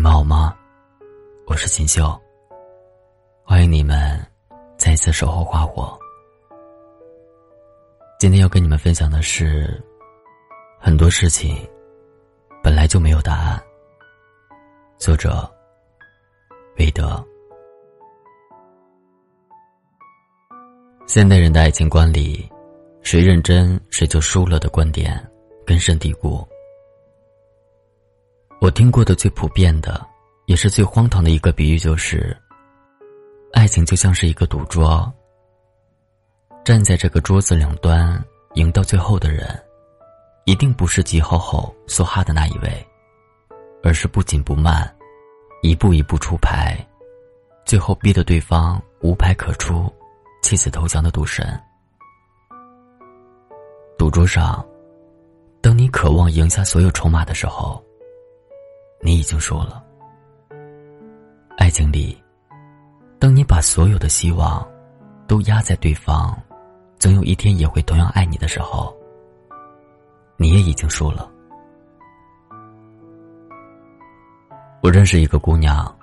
你们好吗？我是锦绣。欢迎你们再次守候花火。今天要跟你们分享的是，很多事情本来就没有答案。作者：韦德。现代人的爱情观里，谁认真谁就输了的观点根深蒂固。我听过的最普遍的，也是最荒唐的一个比喻，就是：爱情就像是一个赌桌。站在这个桌子两端，赢到最后的人，一定不是急吼吼梭哈的那一位，而是不紧不慢，一步一步出牌，最后逼得对方无牌可出，弃子投降的赌神。赌桌上，当你渴望赢下所有筹码的时候。你已经输了。爱情里，当你把所有的希望都压在对方，总有一天也会同样爱你的时候，你也已经输了。我认识一个姑娘，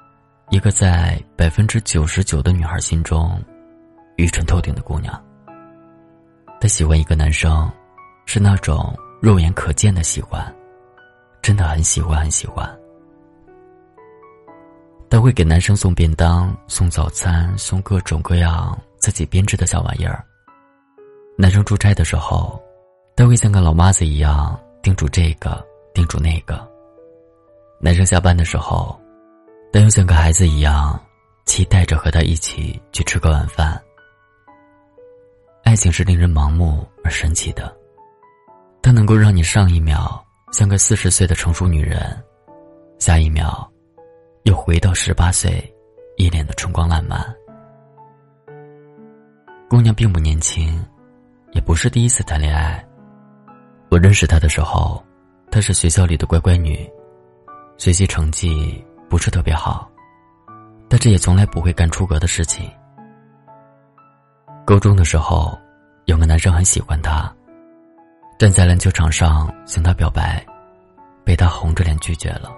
一个在百分之九十九的女孩心中愚蠢透顶的姑娘。她喜欢一个男生，是那种肉眼可见的喜欢，真的很喜欢，很喜欢。都会给男生送便当、送早餐、送各种各样自己编织的小玩意儿。男生出差的时候，都会像个老妈子一样叮嘱这个、叮嘱那个。男生下班的时候，他又像个孩子一样，期待着和他一起去吃个晚饭。爱情是令人盲目而神奇的，它能够让你上一秒像个四十岁的成熟女人，下一秒。又回到十八岁，一脸的春光烂漫。姑娘并不年轻，也不是第一次谈恋爱。我认识她的时候，她是学校里的乖乖女，学习成绩不是特别好，但这也从来不会干出格的事情。高中的时候，有个男生很喜欢她，站在篮球场上向她表白，被她红着脸拒绝了。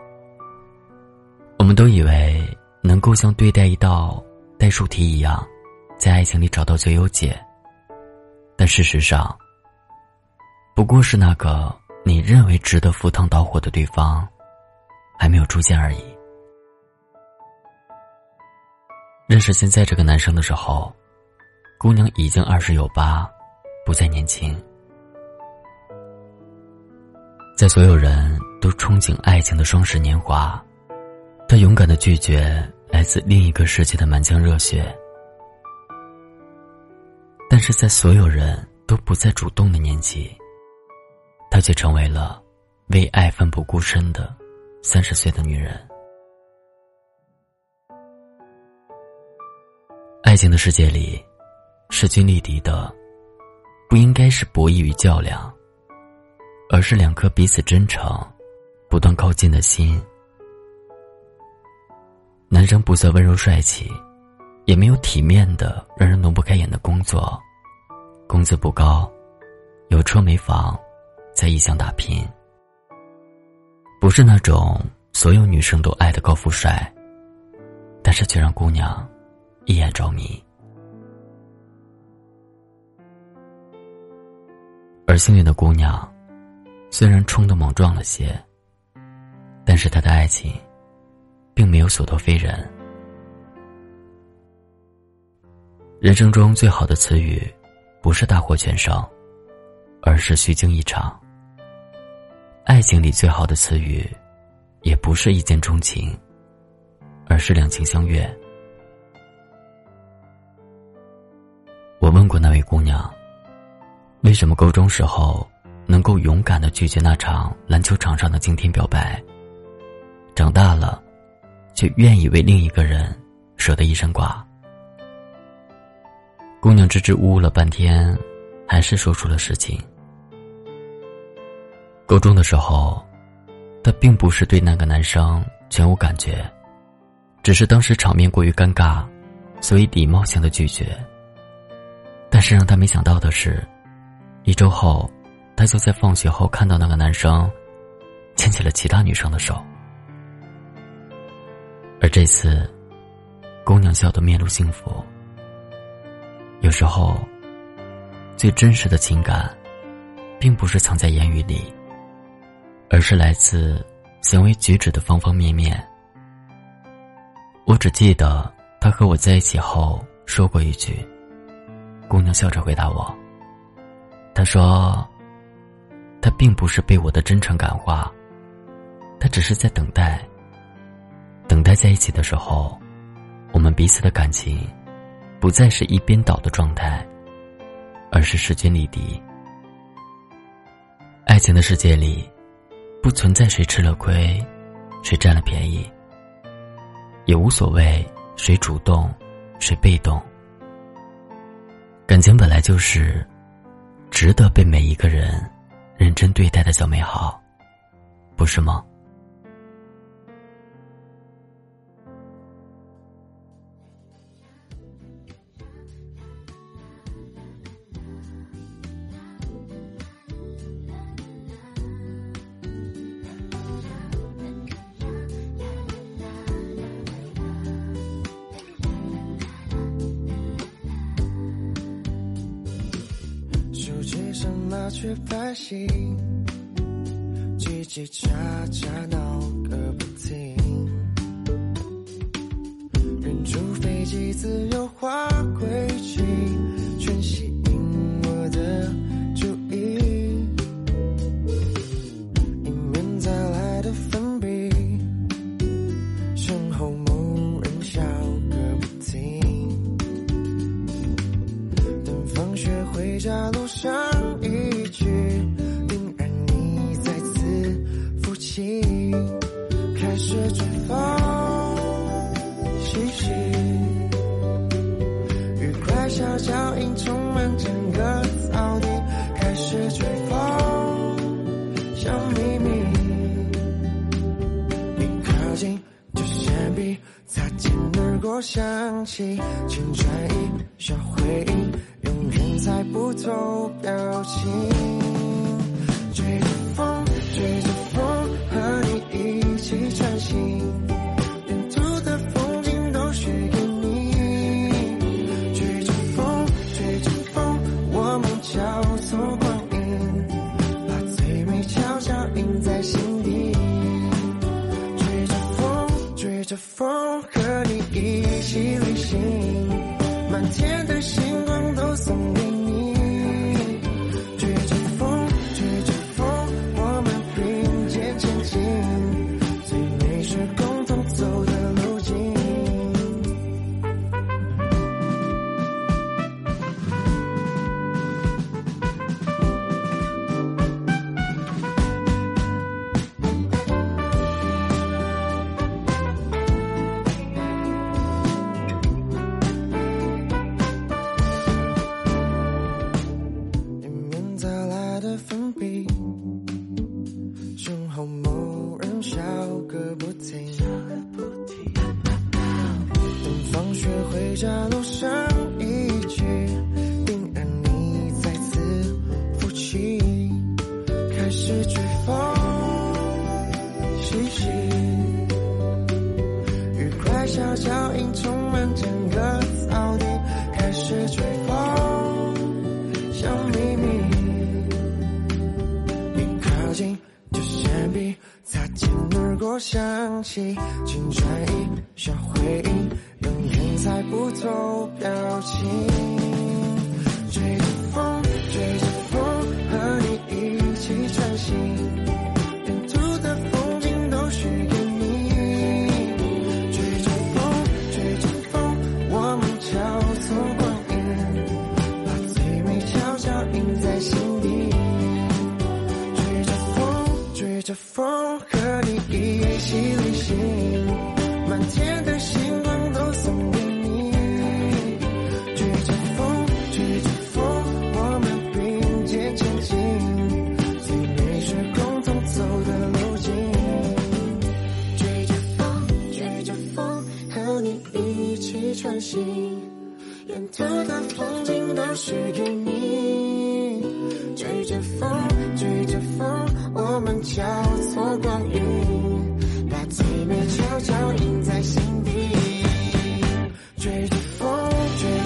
我们都以为能够像对待一道代数题一样，在爱情里找到最优解。但事实上，不过是那个你认为值得赴汤蹈火的对方，还没有出现而已。认识现在这个男生的时候，姑娘已经二十有八，不再年轻。在所有人都憧憬爱情的双十年华。他勇敢的拒绝来自另一个世界的满腔热血，但是在所有人都不再主动的年纪，她却成为了为爱奋不顾身的三十岁的女人。爱情的世界里，势均力敌的，不应该是博弈与较量，而是两颗彼此真诚、不断靠近的心。男生不再温柔帅气，也没有体面的让人挪不开眼的工作，工资不高，有车没房，在异乡打拼。不是那种所有女生都爱的高富帅，但是却让姑娘一眼着迷。而幸运的姑娘，虽然冲的莽撞了些，但是她的爱情。并没有所托非人。人生中最好的词语，不是大获全胜，而是虚惊一场。爱情里最好的词语，也不是一见钟情，而是两情相悦。我问过那位姑娘，为什么高中时候能够勇敢的拒绝那场篮球场上的惊天表白，长大了。却愿意为另一个人舍得一身剐。姑娘支支吾吾了半天，还是说出了实情。高中的时候，她并不是对那个男生全无感觉，只是当时场面过于尴尬，所以礼貌性的拒绝。但是让她没想到的是，一周后，她就在放学后看到那个男生牵起了其他女生的手。而这次，姑娘笑得面露幸福。有时候，最真实的情感，并不是藏在言语里，而是来自行为举止的方方面面。我只记得他和我在一起后说过一句：“姑娘笑着回答我。”他说：“他并不是被我的真诚感化，他只是在等待。等待在一起的时候，我们彼此的感情，不再是一边倒的状态，而是势均力敌。爱情的世界里，不存在谁吃了亏，谁占了便宜，也无所谓谁主动，谁被动。感情本来就是。”值得被每一个人认真对待的小美好，不是吗？却拍戏，叽叽喳喳闹个不停。远处飞机自由化轨迹，愉快小脚印充满整个草地，开始吹风，小秘密。一靠近就先笔，擦肩而过想起青春一小回忆，永远猜不透表情。封闭，身后某人笑个不停。等放学回家路上一句，定然你再次哭泣，开始追风，嘻嘻。想起青春一小回忆。猜不透表情，心沿途的风景都是给你追着风追着风我们交错光影把最美悄悄印在心底。追着风追